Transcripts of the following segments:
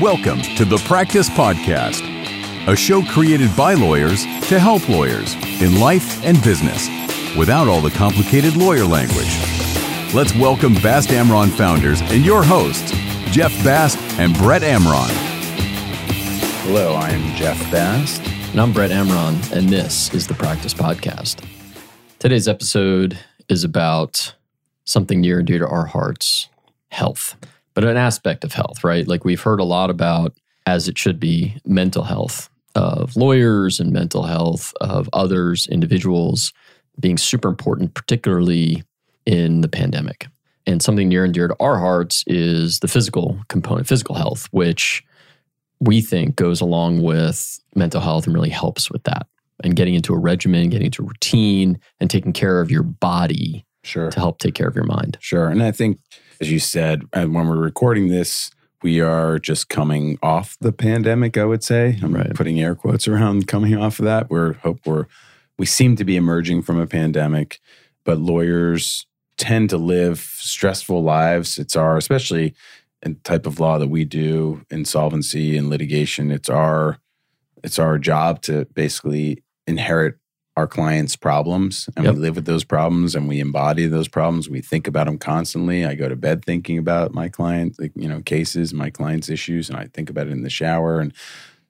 Welcome to the Practice Podcast, a show created by lawyers to help lawyers in life and business without all the complicated lawyer language. Let's welcome Bast Amron founders and your hosts, Jeff Bast and Brett Amron. Hello, I am Jeff Bast. And I'm Brett Amron, and this is the Practice Podcast. Today's episode is about something near and dear to our hearts health, but an aspect of health, right? Like we've heard a lot about, as it should be, mental health of lawyers and mental health of others, individuals being super important, particularly in the pandemic. And something near and dear to our hearts is the physical component, physical health, which we think goes along with mental health and really helps with that. And getting into a regimen, getting into a routine, and taking care of your body Sure. to help take care of your mind. Sure. And I think, as you said, and when we're recording this, we are just coming off the pandemic, I would say. I'm Right. putting air quotes around coming off of that. We're hope we're we seem to be emerging from a pandemic, but lawyers tend to live stressful lives. It's our especially in type of law that we do, insolvency and litigation, it's our it's our job to basically inherit our clients' problems and Yep. we live with those problems and we embody those problems. We think about them constantly. I go to bed thinking about my client, like, you know, cases, my clients' issues, and I think about it in the shower. And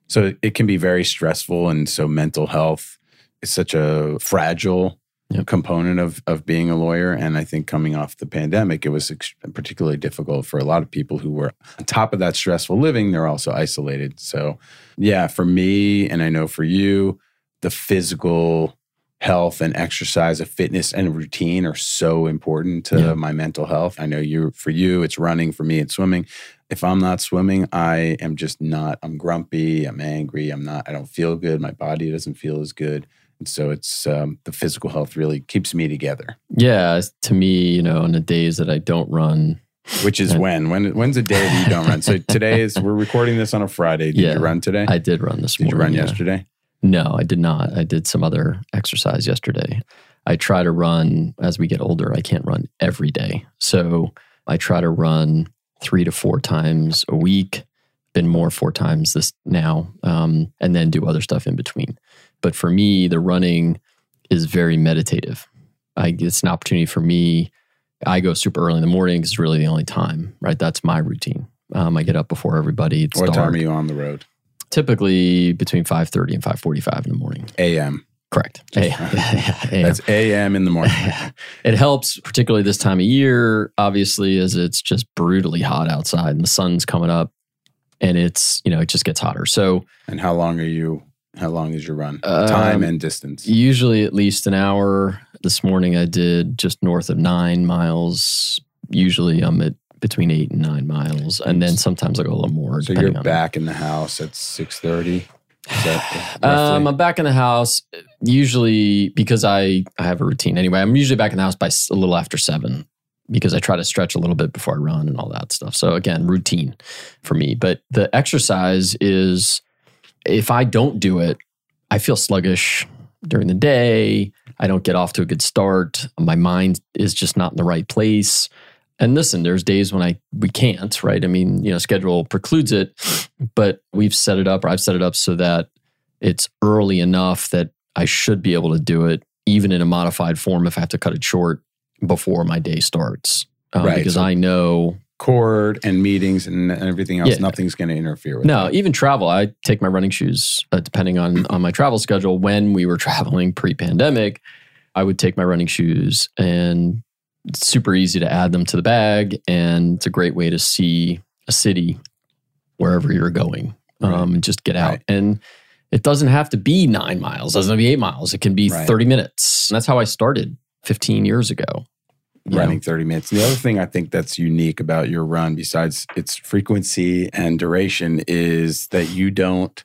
so it can be very stressful. And so mental health is such a fragile Yep. component of of being a lawyer. And I think coming off the pandemic, it was ex- particularly difficult for a lot of people who were on top of that stressful living. They're also isolated. So, yeah, for me, and I know for you, the physical health and exercise, a fitness and routine are so important to Yeah. my mental health. I know you for you it's running, for me it's swimming. If I'm not swimming, I am just not I'm grumpy, I'm angry, I'm not I don't feel good, my body doesn't feel as good. And so it's um, the physical health really keeps me together. Yeah, to me, you know, on the days that I don't run, Which is when when when's a day that you don't run? So today is we're recording this on a Friday. Did Yeah. you run today? I did run this Did you morning. run yeah. yesterday? No, I did not. I did some other exercise yesterday. I try to run as we get older. I can't run every day. So I try to run three to four times a week, been more four times this now, um, and then do other stuff in between. But for me, the running is very meditative. I, it's an opportunity for me. I go super early in the morning 'cause it's really the only time, right? That's my routine. Um, I get up before everybody. It's what dark. time are you on the road? Typically between 5.30 and 5.45 in the morning. AM. Correct. A- AM. That's AM in the morning. it helps, particularly this time of year, obviously, as it's just brutally hot outside and the sun's coming up and it's, you know, it just gets hotter. So and how long are you? How long is your run? Um, Time and distance. usually at least an hour. This morning I did just north of nine miles. Usually I'm at between eight and nine miles. And then sometimes I go a little more. So you're back in the house at six thirty. Um, I'm back in the house usually because I, I have a routine anyway. I'm usually back in the house by a little after seven because I try to stretch a little bit before I run and all that stuff. So again, routine for me. But the exercise is if I don't do it, I feel sluggish during the day. I don't get off to a good start. My mind is just not in the right place. And listen, there's days when I we can't, right? I mean, you know, schedule precludes it, but we've set it up or I've set it up so that it's early enough that I should be able to do it even in a modified form if I have to cut it short before my day starts. Um, Right, Because so- I know Court and meetings and everything else. Yeah. Nothing's going to interfere with. No, that. even travel. I take my running shoes uh, depending on on my travel schedule. When we were traveling pre-pandemic, I would take my running shoes, and it's super easy to add them to the bag, and it's a great way to see a city wherever you're going. Um, Right. and just get out. Right. And it doesn't have to be nine miles. It doesn't have to be eight miles. It can be Right. 30 minutes. And that's how I started 15 years ago. you know? running 30 minutes. The other thing I think that's unique about your run, besides its frequency and duration, is that you don't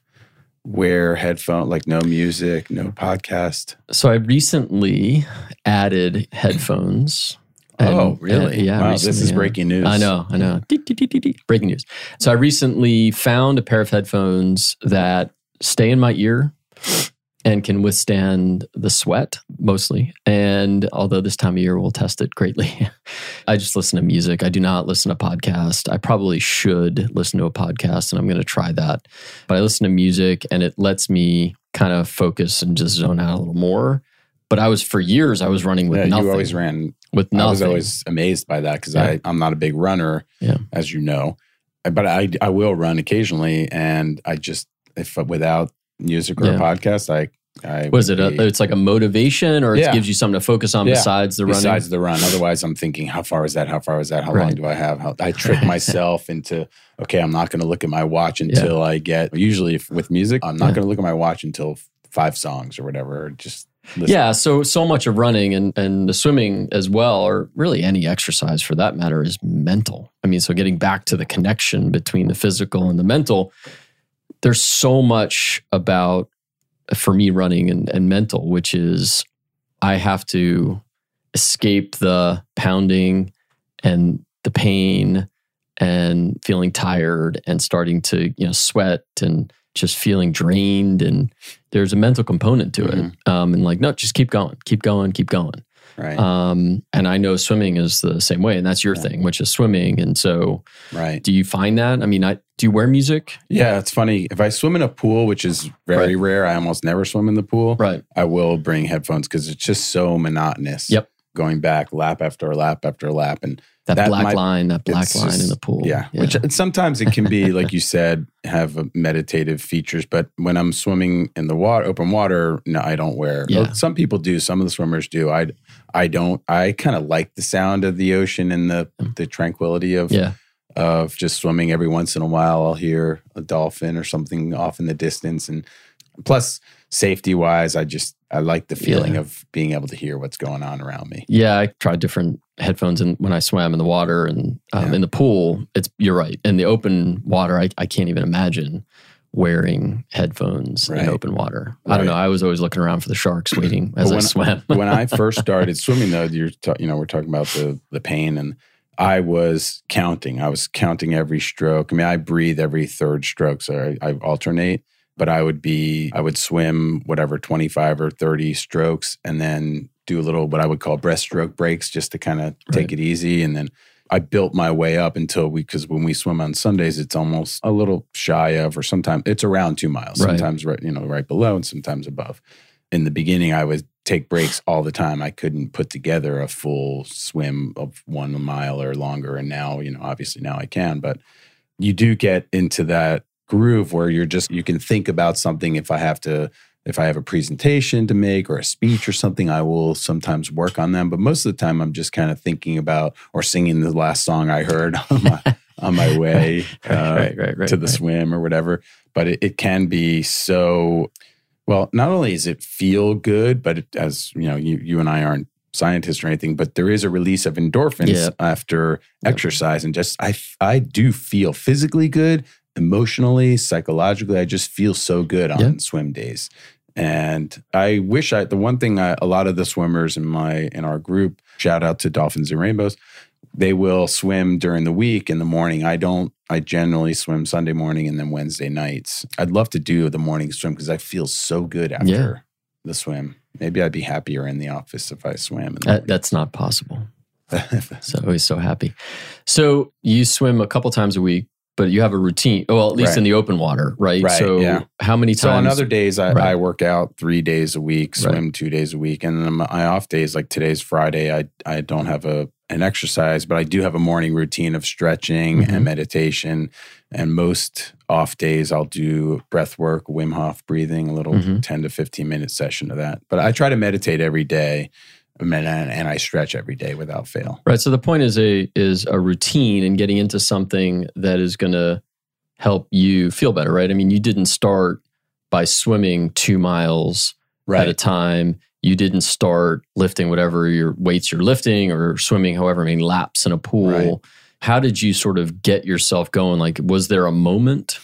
wear headphone, like no music, no podcast. So I recently added headphones. Um, oh, uh, really? yeah. Wow, this is yeah. breaking news. I know, I know. Dee, dee, dee, dee, dee. Breaking news. So I recently found a pair of headphones that stay in my ear and can withstand the sweat mostly. And although this time of year we'll test it greatly, I just listen to music. I do not listen to podcast. I probably should listen to a podcast and I'm going to try that. But I listen to music and it lets me kind of focus and just zone out a little more. But I was for years I was running with yeah, nothing. You always ran with nothing. I was always amazed by that because yeah. I'm not a big runner, yeah. as you know. But I I will run occasionally, and I just if without music or yeah. a podcast, I I was it? A, uh, it's like a motivation, or it gives you something to focus on besides the running. Besides the run, otherwise I'm thinking, how far is that? How far is that? How right. long do I have? How, I trick myself into okay, I'm not going to look at my watch until I get. Usually if, with music, I'm not going to look at my watch until five songs or whatever. Just. Yeah, so so much of running and and the swimming as well, or really any exercise for that matter, is mental. I mean, so getting back to the connection between the physical and the mental, there's so much about uh, for me running and, and mental, which is I have to escape the pounding and the pain and feeling tired and starting to you know sweat and just feeling drained and there's a mental component to mm-hmm. it um, and like no just keep going keep going keep going. Right. Um, and i know swimming is the same way and that's your yeah. thing which is swimming. And so right. do you find that? I mean i do you wear music? Yeah it's funny. If i swim in a pool which is very right. rare i almost never swim in the pool right. I will bring headphones because it's just so monotonous yep. going back lap after lap after lap. And that, that black might, line, that black line just, in the pool. Yeah, yeah. Which sometimes it can be, like you said, have meditative features. But when I'm swimming in the water, open water, no, I don't wear. Yeah. Some people do. Some of the swimmers do. I, I don't. I kind of like the sound of the ocean and the the tranquility of yeah. of just swimming. Every once in a while, I'll hear a dolphin or something off in the distance, and plus safety wise, I just I like the feeling yeah. of being able to hear what's going on around me. Yeah, I tried different headphones and when I swam in the water and um, yeah. in the pool. It's you're right. In the open water, I, I can't even imagine wearing headphones right. in open water. Right. I don't know. I was always looking around for the sharks waiting as when, I swam. when I first started swimming, though, you're ta- you know we're talking about the the pain and. I was counting. I was counting every stroke. I mean, I breathe every third stroke, so I, I alternate but I would be, I would swim whatever 25 or 30 strokes and then do a little what I would call breaststroke breaks just to kind of take right. it easy. And then I built my way up until we, because when we swim on Sundays, it's almost a little shy of, or sometimes it's around two miles, right. sometimes right, you know, right below and sometimes above. In the beginning, I would take breaks all the time. I couldn't put together a full swim of one mile or longer. And now, you know, obviously now I can, but you do get into that groove where you're just you can think about something if I have to if I have a presentation to make or a speech or something, I will sometimes work on them. But most of the time, I'm just kind of thinking about or singing the last song I heard on my, on my way uh, right, right, to the swim or whatever. But it, it, can be so well. Not only does it feel good, but it, as you know, you you and I aren't scientists or anything, but there is a release of endorphins after exercise, and just I I do feel physically good emotionally, psychologically, I just feel so good on yeah. swim days. And I wish I the one thing I, a lot of the swimmers in my in our group, shout out to Dolphins and Rainbows, they will swim during the week in the morning. I don't I generally swim Sunday morning and then Wednesday nights. I'd love to do the morning swim because I feel so good after yeah. the swim. Maybe I'd be happier in the office if I swam. That, that's not possible. so always so happy. So you swim a couple times a week but you have a routine. Well, at least right. in the open water, right? Right. So yeah. how many times? So on other days, I, right. I work out three days a week, swim two days a week, and then my off days, like today's Friday, I I don't have a an exercise, but I do have a morning routine of stretching mm-hmm. and meditation. And most off days, I'll do breath work, Wim Hof breathing, a little mm-hmm. ten to fifteen minute session of that. But I try to meditate every day and, and I stretch every day without fail. Right. So the point is a is a routine and getting into something that is going to help you feel better. Right. I mean, you didn't start by swimming two miles right. at a time. You didn't start lifting whatever your weights you're lifting or swimming however many laps in a pool. Right. How did you sort of get yourself going? Like, was there a moment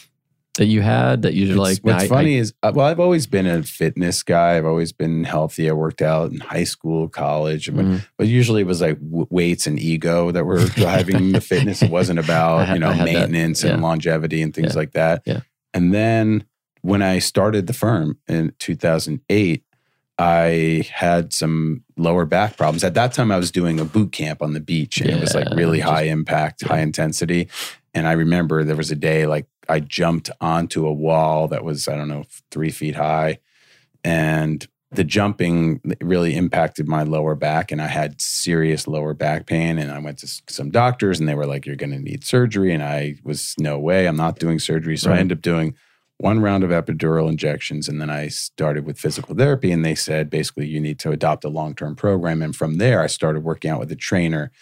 that you had that you're like? What's funny I, is, uh, well, I've always been a fitness guy. I've always been healthy. I worked out in high school, college, mm-hmm. but usually it was like w- weights and ego that were driving the fitness. It wasn't about had, you know maintenance yeah. and longevity and things yeah. like that. Yeah. And then when I started the firm in 2008, I had some lower back problems. At that time, I was doing a boot camp on the beach and yeah, it was like really high impact, high intensity. And I remember there was a day like I jumped onto a wall that was, I don't know, three feet high. And the jumping really impacted my lower back and I had serious lower back pain. And I went to some doctors and they were like, you're going to need surgery. And I was, no way, I'm not doing surgery. So right. I ended up doing one round of epidural injections and then I started with physical therapy and they said basically you need to adopt a long-term program and from there I started working out with a trainer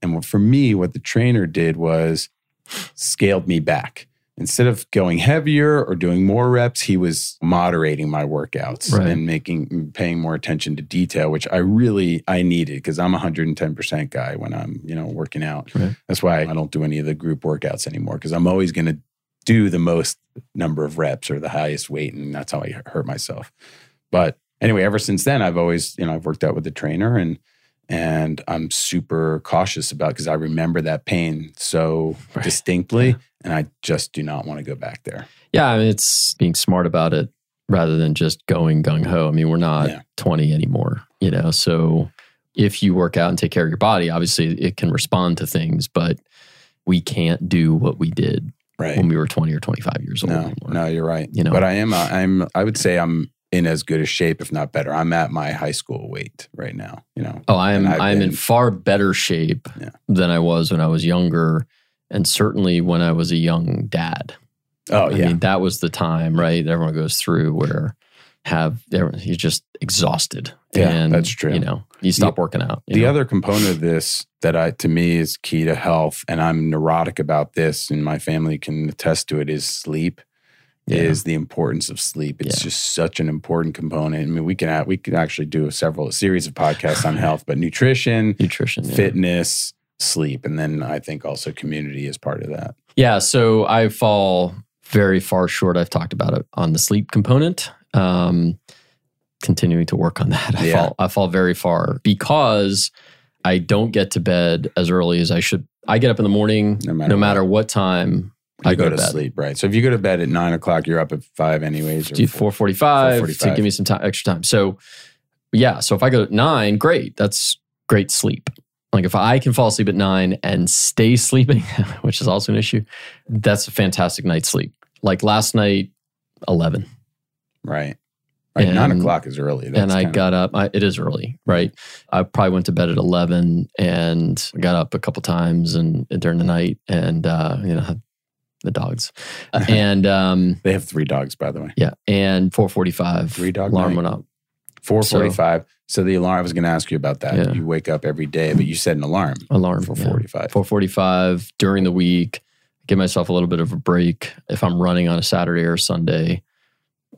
and for me what the trainer did was scaled me back instead of going heavier or doing more reps he was moderating my workouts right. and making paying more attention to detail which I really I needed because I'm a 110% guy when I'm you know working out right. that's why I don't do any of the group workouts anymore because I'm always going to do the most number of reps or the highest weight. And that's how I hurt myself. But anyway, ever since then, I've always, you know, I've worked out with the trainer and, and I'm super cautious about because I remember that pain so right. distinctly, yeah. And I just do not want to go back there. Yeah, I mean, it's being smart about it rather than just going gung ho. I mean, we're not yeah. 20 anymore, you know. So if you work out and take care of your body, obviously it can respond to things, but we can't do what we did right. when we were 20 or 25 years old. No, anymore. no, you're right. You know, but I am, uh, I'm, I would say I'm in as good a shape, if not better. I'm at my high school weight right now, you know. Oh, I am, I'm in far better shape yeah. than I was when I was younger. And certainly when I was a young dad. Oh, I yeah. mean, that was the time, right? Everyone goes through where have you're just exhausted. Yeah, and, that's true. You know, you stop the, working out. The know? other component of this that I to me is key to health, and I'm neurotic about this, and my family can attest to it, is sleep. Yeah. Is the importance of sleep? It's yeah. just such an important component. I mean, we can we can actually do a several a series of podcasts on health, but nutrition, nutrition, fitness. Sleep, and then I think also community is part of that. Yeah. So I fall very far short. I've talked about it on the sleep component. Um, continuing to work on that. I yeah. fall I fall very far because I don't get to bed as early as I should. I get up in the morning no matter, no matter what. what time you I go, to, to sleep, right? So if you go to bed at nine o'clock, you're up at five anyways. Four forty five to give me some time, extra time. So yeah, so if I go at nine, great. That's great sleep. Like if I can fall asleep at nine and stay sleeping, which is also an issue, that's a fantastic night's sleep. Like last night, eleven. Right. Right, and, nine o'clock is early. That's and I got up. I, it is early, right? I probably went to bed at eleven and got up a couple times and, during the night, and uh, you know the dogs, and um, they have three dogs, by the way. Yeah, and four forty-five. Three dog alarm night. went up. Four forty-five. So, so, the alarm. I was going to ask you about that. Yeah. You wake up every day, but you set an alarm. Alarm for forty-five. Four forty-five during the week. Give myself a little bit of a break if I'm running on a Saturday or Sunday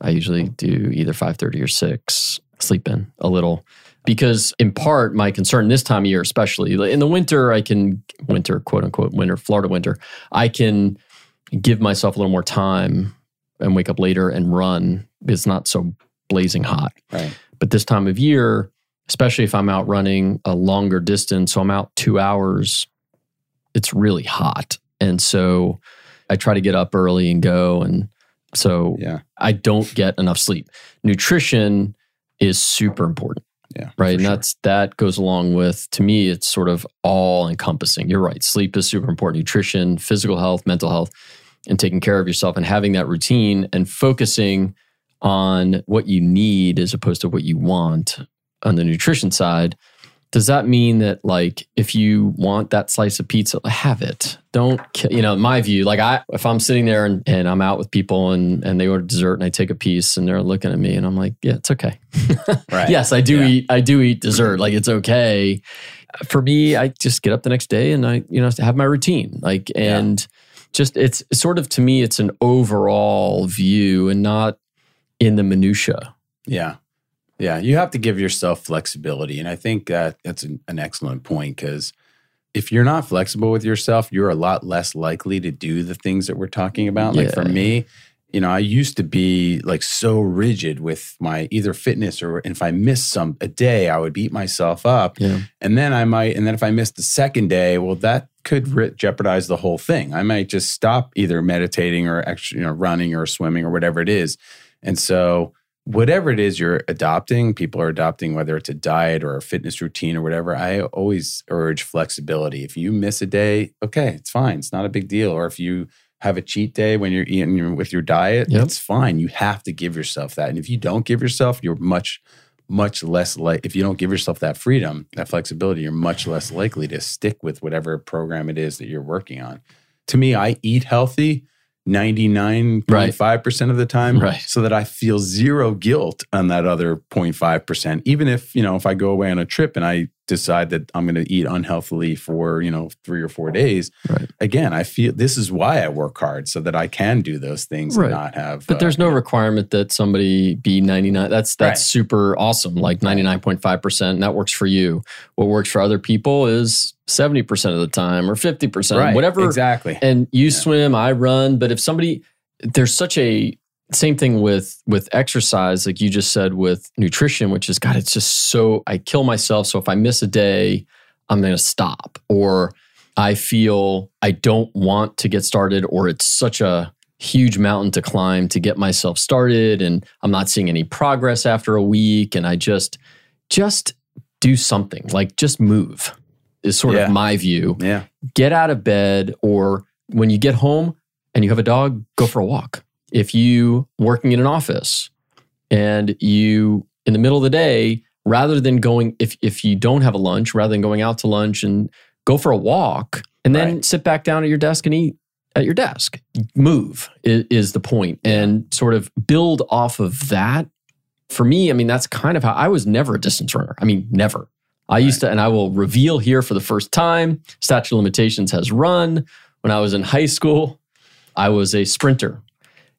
I usually do either 5:30 or 6, sleep in a little. Because in part, my concern this time of year, especially in the winter, I can winter, quote unquote, winter, Florida winter, I can give myself a little more time and wake up later and run. It's not so blazing hot. Right. But this time of year, especially if I'm out running a longer distance, so I'm out two hours, it's really hot. And so I try to get up early and go. And so yeah. I don't get enough sleep. Nutrition is super important. Yeah. Right. And sure. that's that goes along with to me, it's sort of all encompassing. You're right. Sleep is super important. Nutrition, physical health, mental health, and taking care of yourself and having that routine and focusing on what you need as opposed to what you want on the nutrition side does that mean that like if you want that slice of pizza have it. Don't you know my view like i if i'm sitting there and, and i'm out with people and and they order dessert and i take a piece and they're looking at me and i'm like yeah it's okay. Right. Yes i do yeah. eat i do eat dessert. Like it's okay. For me i just get up the next day and i you know have my routine. Like and yeah. just it's sort of to me it's an overall view and not in the minutia yeah yeah, you have to give yourself flexibility. And I think that that's an, an excellent point because if you're not flexible with yourself, you're a lot less likely to do the things that we're talking about. Yeah. Like for me, you know, I used to be like so rigid with my either fitness or if I missed some a day, I would beat myself up. Yeah. And then I might, and then if I missed the second day, well, that could jeopardize the whole thing. I might just stop either meditating or actually, you know, running or swimming or whatever it is. And so, whatever it is you're adopting, people are adopting, whether it's a diet or a fitness routine or whatever. I always urge flexibility. If you miss a day, okay, it's fine. It's not a big deal. Or if you have a cheat day when you're eating with your diet, yep. it's fine. You have to give yourself that. And if you don't give yourself, you're much much less like if you don't give yourself that freedom, that flexibility, you're much less likely to stick with whatever program it is that you're working on. To me, I eat healthy 99.5% of the time right. so that I feel zero guilt on that other 0.5%. Even if, you know, if I go away on a trip and I decide that I'm going to eat unhealthily for, you know, three or four days, right. again, I feel this is why I work hard so that I can do those things right. and not have. But uh, there's no requirement that somebody be 99. That's, that's right. super awesome. Like 99.5%. And that works for you. What works for other people is 70% of the time or 50%, right, whatever. Exactly. And you yeah. swim, I run. But if somebody, there's such a, same thing with with exercise like you just said with nutrition which is god it's just so i kill myself so if i miss a day i'm going to stop or i feel i don't want to get started or it's such a huge mountain to climb to get myself started and i'm not seeing any progress after a week and i just just do something like just move is sort yeah. of my view. Yeah. Get out of bed or when you get home and you have a dog, go for a walk. If you working in an office and you in the middle of the day, rather than going if if you don't have a lunch, rather than going out to lunch and go for a walk and then right. sit back down at your desk and eat at your desk. Move is, is the point and sort of build off of that. For me, I mean, that's kind of how I was never a distance runner. I mean, never. I used to, and I will reveal here for the first time statute of limitations has run. When I was in high school, I was a sprinter,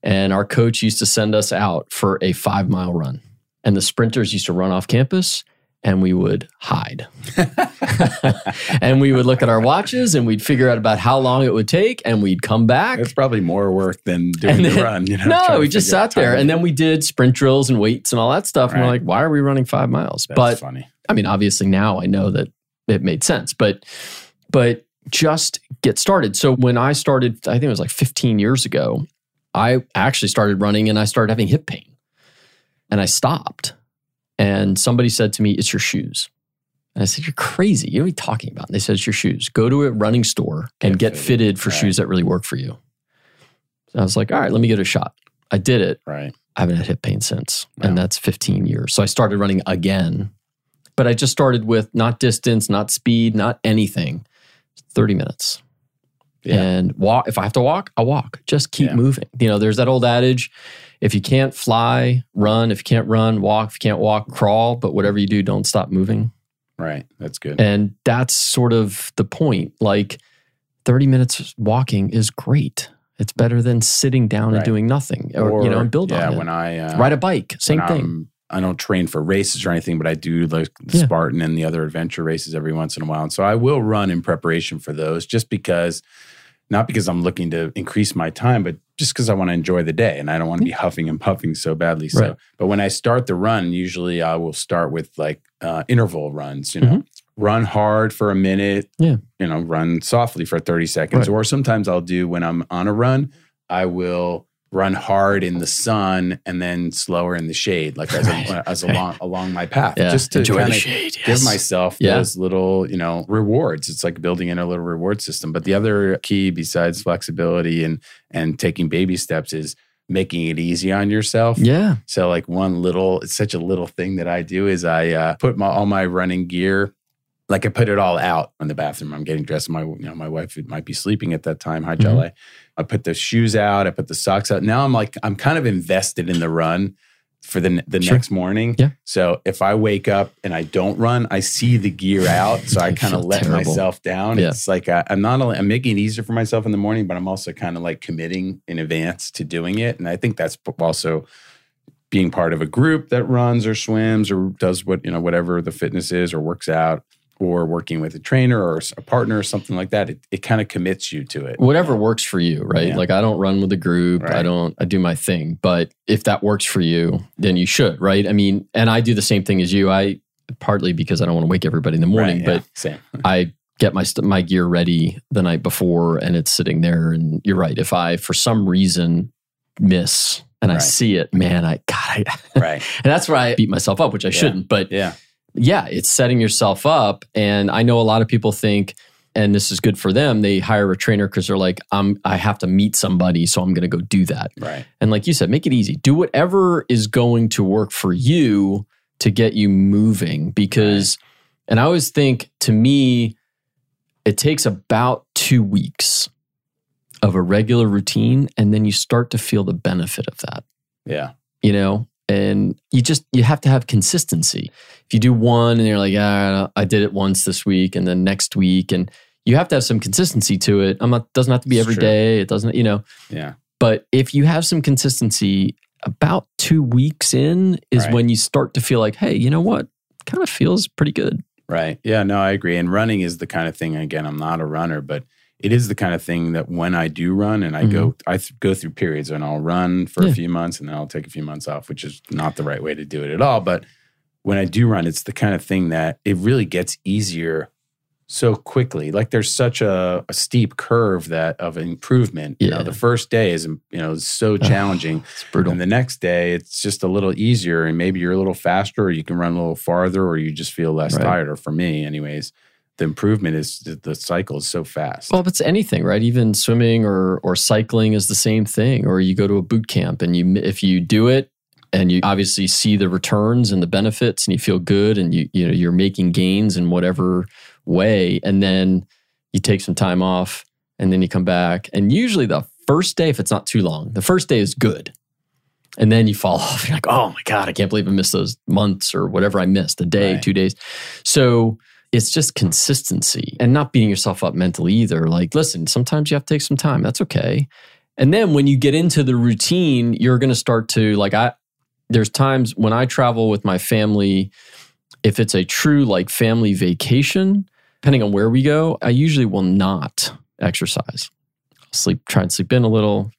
and our coach used to send us out for a five mile run. And the sprinters used to run off campus and we would hide. and we would look at our watches and we'd figure out about how long it would take and we'd come back. It's probably more work than doing then, the run. You know, no, we just sat there and then we did sprint drills and weights and all that stuff. Right. And we're like, why are we running five miles? That's but funny. I mean, obviously now I know that it made sense, but but just get started. So when I started, I think it was like 15 years ago, I actually started running and I started having hip pain. And I stopped. And somebody said to me, It's your shoes. And I said, You're crazy. You know what are you talking about? And they said, It's your shoes. Go to a running store and get, get fitted. fitted, for right. shoes that really work for you. So I was like, All right, let me get a shot. I did it. Right. I haven't had hip pain since. Wow. And that's 15 years. So I started running again but I just started with not distance, not speed, not anything. 30 minutes. Yeah. And walk if I have to walk, I'll walk. Just keep yeah. moving. You know, there's that old adage, if you can't fly, run. If you can't run, walk. If you can't walk, crawl. But whatever you do, don't stop moving. Right. That's good. And that's sort of the point. Like 30 minutes walking is great. It's better than sitting down right. and doing nothing or, or, you know, and build yeah, on it. when I uh, ride a bike, same thing. I'm I don't train for races or anything, but I do like the yeah. Spartan and the other adventure races every once in a while. And so I will run in preparation for those just because, not because I'm looking to increase my time, but just because I want to enjoy the day and I don't want to be huffing and puffing so badly. So, right. but when I start the run, usually I will start with like uh, interval runs, you know, mm-hmm. run hard for a minute, yeah. you know, run softly for 30 seconds. Right. Or sometimes I'll do when I'm on a run, I will run hard in the sun and then slower in the shade, like as, right. a, as along along my path, yeah. just to Enjoy kind of yes. give myself yeah. those little, you know, rewards. It's like building in a little reward system. But the other key, besides flexibility and and taking baby steps, is making it easy on yourself. Yeah. So like one little, it's such a little thing that I do is I uh, put my all my running gear like I put it all out in the bathroom. I'm getting dressed. My you know my wife might be sleeping at that time. Hi, Jolly. Mm-hmm. I put the shoes out. I put the socks out. Now I'm like I'm kind of invested in the run for the the sure. next morning. Yeah. So if I wake up and I don't run, I see the gear out. So I kind of let terrible. myself down. Yeah. It's like I, I'm not only I'm making it easier for myself in the morning, but I'm also kind of like committing in advance to doing it. And I think that's also being part of a group that runs or swims or does what you know whatever the fitness is or works out or working with a trainer or a partner or something like that, it, it kind of commits you to it. Whatever works for you, right? Yeah. Like I don't run with a group. Right. I don't, I do my thing. But if that works for you, then you should, right? I mean, and I do the same thing as you. I partly because I don't want to wake everybody in the morning, right, yeah. but. I get my my gear ready the night before and it's sitting there and you're right if i for some reason miss and right. i see it man i god I, right and that's where i beat myself up which i yeah. shouldn't but yeah yeah it's setting yourself up and i know a lot of people think and this is good for them they hire a trainer because they're like i'm i have to meet somebody so i'm going to go do that right and like you said make it easy do whatever is going to work for you to get you moving because right. and i always think to me it takes about two weeks of a regular routine, and then you start to feel the benefit of that. Yeah. You know, and you just you have to have consistency. If you do one and you're like, ah, I did it once this week, and then next week, and you have to have some consistency to it. I'm not doesn't have to be every day. It doesn't, you know. Yeah. But if you have some consistency, about two weeks in is right. when you start to feel like, hey, you know what? Kind of feels pretty good. Right. Yeah, no, I agree. And running is the kind of thing, again, I'm not a runner, but it is the kind of thing that when I do run and I mm-hmm. go, I th- go through periods and I'll run for yeah. a few months and then I'll take a few months off, which is not the right way to do it at all. But when I do run, it's the kind of thing that it really gets easier so quickly. Like there's such a, a steep curve that of improvement. Yeah. You know, the first day is you know so challenging. it's brutal. And the next day it's just a little easier and maybe you're a little faster or you can run a little farther or you just feel less right. tired. Or for me, anyways, the improvement is the cycle is so fast. Well, if it's anything, right? Even swimming or or cycling is the same thing. Or you go to a boot camp and you if you do it and you obviously see the returns and the benefits and you feel good and you you know you're making gains in whatever way and then you take some time off and then you come back and usually the first day if it's not too long the first day is good and then you fall off you're like oh my god i can't believe i missed those months or whatever i missed a day right. two days so it's just consistency and not beating yourself up mentally either like listen sometimes you have to take some time that's okay and then when you get into the routine you're going to start to like i there's times when i travel with my family if it's a true like family vacation depending on where we go, I usually will not exercise. I'll sleep, try and sleep in a little,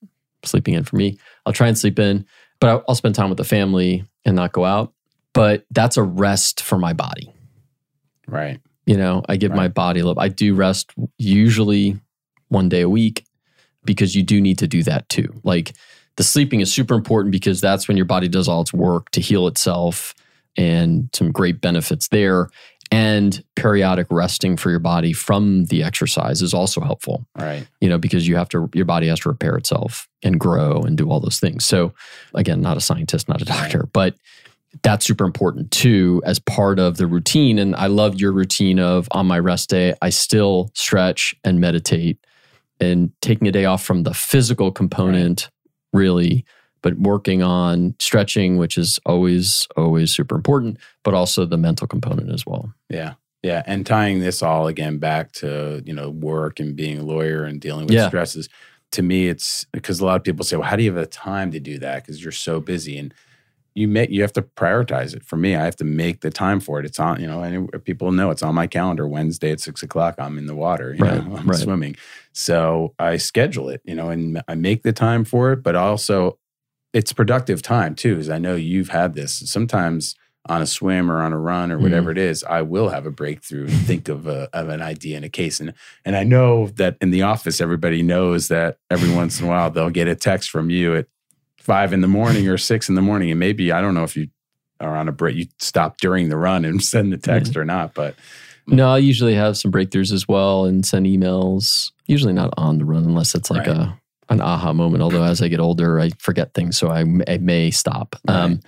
sleeping in for me. I'll try and sleep in, but I'll, I'll spend time with the family and not go out. But that's a rest for my body. Right. You know, I give right. my body a little, I do rest usually one day a week because you do need to do that too. Like the sleeping is super important because that's when your body does all its work to heal itself and some great benefits there and periodic resting for your body from the exercise is also helpful right you know because you have to your body has to repair itself and grow and do all those things so again not a scientist not a doctor but that's super important too as part of the routine and i love your routine of on my rest day i still stretch and meditate and taking a day off from the physical component right. really but working on stretching, which is always, always super important, but also the mental component as well. Yeah. Yeah. And tying this all again back to, you know, work and being a lawyer and dealing with yeah. stresses. To me, it's because a lot of people say, well, how do you have the time to do that? Because you're so busy. And you make you have to prioritize it. For me, I have to make the time for it. It's on, you know, and people know it's on my calendar. Wednesday at six o'clock, I'm in the water. You right, know, I'm right. swimming. So I schedule it, you know, and I make the time for it. But also, it's productive time too, as I know you've had this. Sometimes on a swim or on a run or whatever mm-hmm. it is, I will have a breakthrough and think of a of an idea in a case. And and I know that in the office, everybody knows that every once in a while they'll get a text from you at five in the morning or six in the morning. And maybe I don't know if you are on a break, you stop during the run and send the text mm-hmm. or not, but no, I usually have some breakthroughs as well and send emails. Usually not on the run unless it's like right. a an aha moment. Although as I get older, I forget things, so I, I may stop. Right. Um,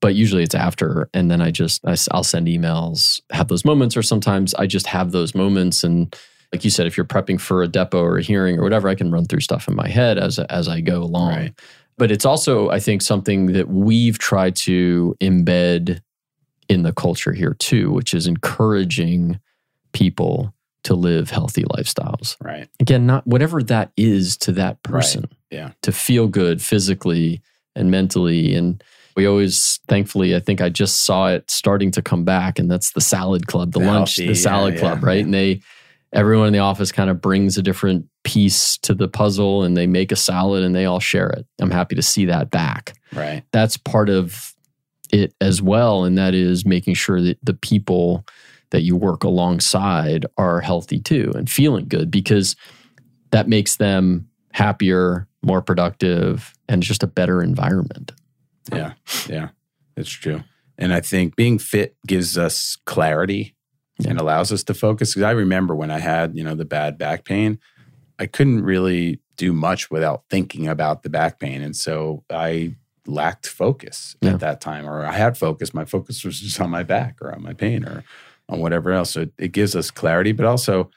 but usually it's after, and then I just I, I'll send emails, have those moments, or sometimes I just have those moments. And like you said, if you're prepping for a depo or a hearing or whatever, I can run through stuff in my head as as I go along. Right. But it's also, I think, something that we've tried to embed in the culture here too, which is encouraging people to live healthy lifestyles. Right. Again, not whatever that is to that person. Right. Yeah. To feel good physically and mentally. And we always, thankfully, I think I just saw it starting to come back, and that's the salad club, the, the lunch, healthy, the salad yeah, club, yeah, right? Yeah. And they, everyone in the office kind of brings a different piece to the puzzle and they make a salad and they all share it. I'm happy to see that back. Right. That's part of it as well. And that is making sure that the people that you work alongside are healthy too and feeling good because that makes them happier, more productive, and just a better environment. Yeah, yeah, it's true. And I think being fit gives us clarity yeah. and allows us to focus. Because I remember when I had, you know, the bad back pain, I couldn't really do much without thinking about the back pain. And so I lacked focus yeah. at that time, or I had focus. My focus was just on my back or on my pain or on whatever else. So it, it gives us clarity, but also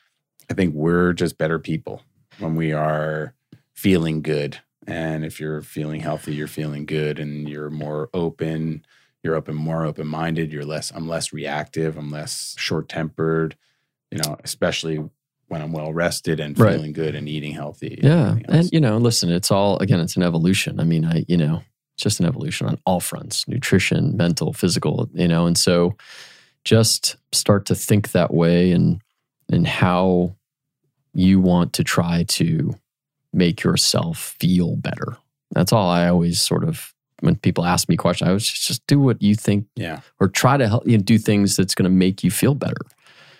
I think we're just better people when we are feeling good. And if you're feeling healthy, you're feeling good and you're more open, you're open, more open minded, you're less, I'm less reactive, I'm less short tempered, you know, especially when I'm well rested and feeling right. good and eating healthy. Yeah. And, and, you know, listen, it's all, again, it's an evolution. I mean, I, you know, it's just an evolution on all fronts nutrition, mental, physical, you know, and so just start to think that way and, and how you want to try to make yourself feel better. That's all I always sort of when people ask me questions, I always just, just do what you think, yeah, or try to help you know, do things that's going to make you feel better,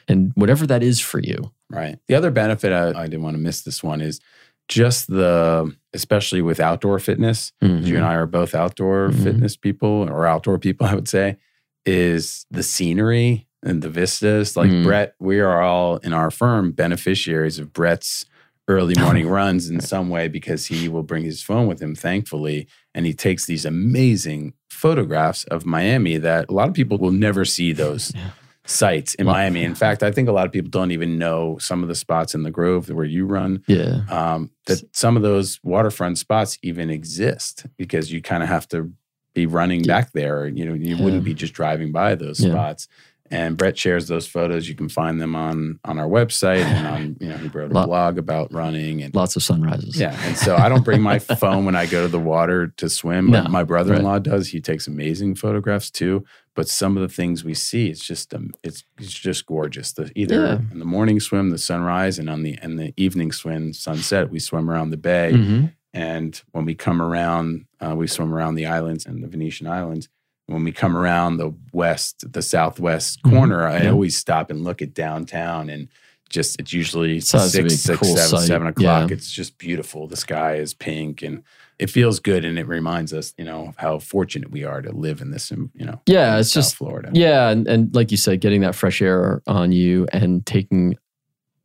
and whatever that is for you. Right. The other benefit I, I didn't want to miss this one is just the especially with outdoor fitness. Mm-hmm. You and I are both outdoor mm-hmm. fitness people or outdoor people, I would say, is the scenery and the vistas. Like mm. Brett, we are all in our firm beneficiaries of Brett's early morning runs in some way because he will bring his phone with him, thankfully. And he takes these amazing photographs of Miami that a lot of people will never see those. Yeah. Sites in well, Miami. In fact, I think a lot of people don't even know some of the spots in the Grove where you run. Yeah. Um, that some of those waterfront spots even exist because you kind of have to be running yeah. back there. You know, you yeah. wouldn't be just driving by those spots. And Brett shares those photos. You can find them on on our website and on you know he wrote a Lot, blog about running and lots of sunrises. Yeah, and so I don't bring my phone when I go to the water to swim. No, my brother in law right. does. He takes amazing photographs too. But some of the things we see, it's just um, it's it's just gorgeous. The either yeah. in the morning swim, the sunrise, and on the and the evening swim, sunset, we swim around the bay. Mm-hmm. And when we come around, uh, we swim around the islands and the Venetian islands when we come around the west, the southwest mm-hmm. corner, mm-hmm. I always stop and look at downtown and just it's usually six, six, cool seven, seven o'clock. Yeah. It's just beautiful. The sky is pink and it feels good and it reminds us, you know, how fortunate we are to live in this, you know. Yeah, it's South just Florida. Yeah, and, and like you said, getting that fresh air on you and taking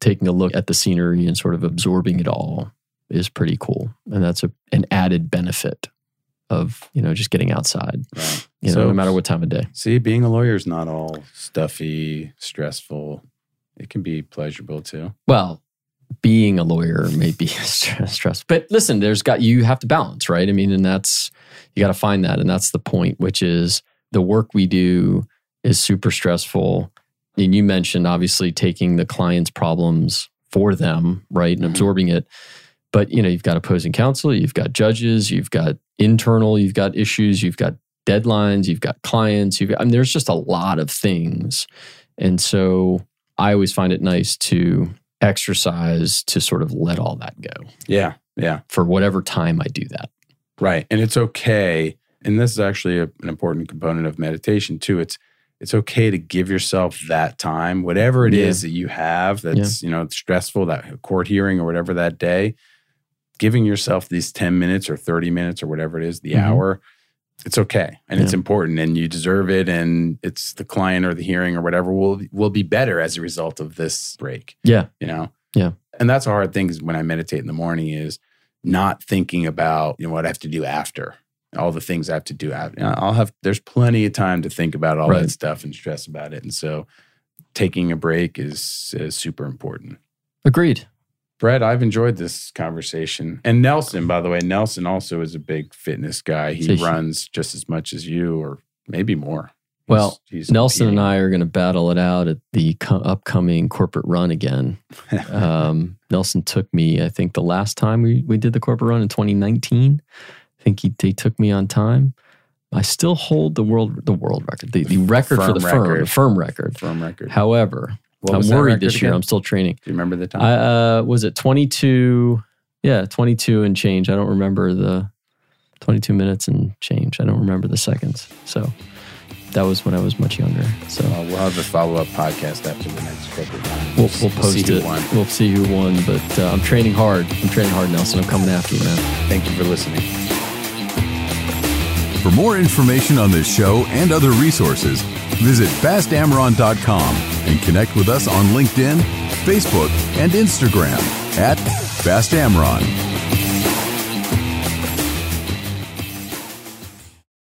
taking a look at the scenery and sort of absorbing it all is pretty cool. And that's a, an added benefit of you know just getting outside. Right. You so, know, no matter what time of day. See, being a lawyer is not all stuffy, stressful. It can be pleasurable too. Well, being a lawyer may be stressful, but listen, there's got you have to balance, right? I mean, and that's you got to find that, and that's the point, which is the work we do is super stressful. And you mentioned obviously taking the client's problems for them, right, and mm-hmm. absorbing it. But you know, you've got opposing counsel, you've got judges, you've got internal, you've got issues, you've got deadlines, you've got clients, you've got, I mean, there's just a lot of things. And so I always find it nice to exercise to sort of let all that go. Yeah. Yeah. For whatever time I do that. Right. And it's okay. And this is actually a, an important component of meditation too. It's it's okay to give yourself that time, whatever it yeah. is that you have that's, yeah. you know, stressful, that court hearing or whatever that day giving yourself these 10 minutes or 30 minutes or whatever it is, the mm-hmm. hour, it's okay and yeah. it's important and you deserve it and it's the client or the hearing or whatever will will be better as a result of this break. Yeah. You know. Yeah. And that's a hard thing when I meditate in the morning is not thinking about, you know, what I have to do after. All the things I have to do after. I'll have there's plenty of time to think about all right. that stuff and stress about it. And so taking a break is, is super important. Agreed. Brett, I've enjoyed this conversation. And Nelson, by the way, Nelson also is a big fitness guy. He so runs just as much as you, or maybe more. Well, he's, Nelson and I are going to battle it out at the co- upcoming corporate run again. um, Nelson took me, I think, the last time we, we did the corporate run in 2019. I think he, he took me on time. I still hold the world the world record, the, the record firm for the firm, record. the firm record. Firm record. However, what I'm worried this year. Again? I'm still training. Do you remember the time? I, uh, was it 22? Yeah, 22 and change. I don't remember the 22 minutes and change. I don't remember the seconds. So that was when I was much younger. So uh, we'll have a follow up podcast after the next corporate run. We'll, we'll post see it. We'll see who won. But uh, I'm training hard. I'm training hard, Nelson. I'm coming after you, man. Thank you for listening. For more information on this show and other resources, visit bastamron.com and connect with us on LinkedIn, Facebook, and Instagram at fastamron.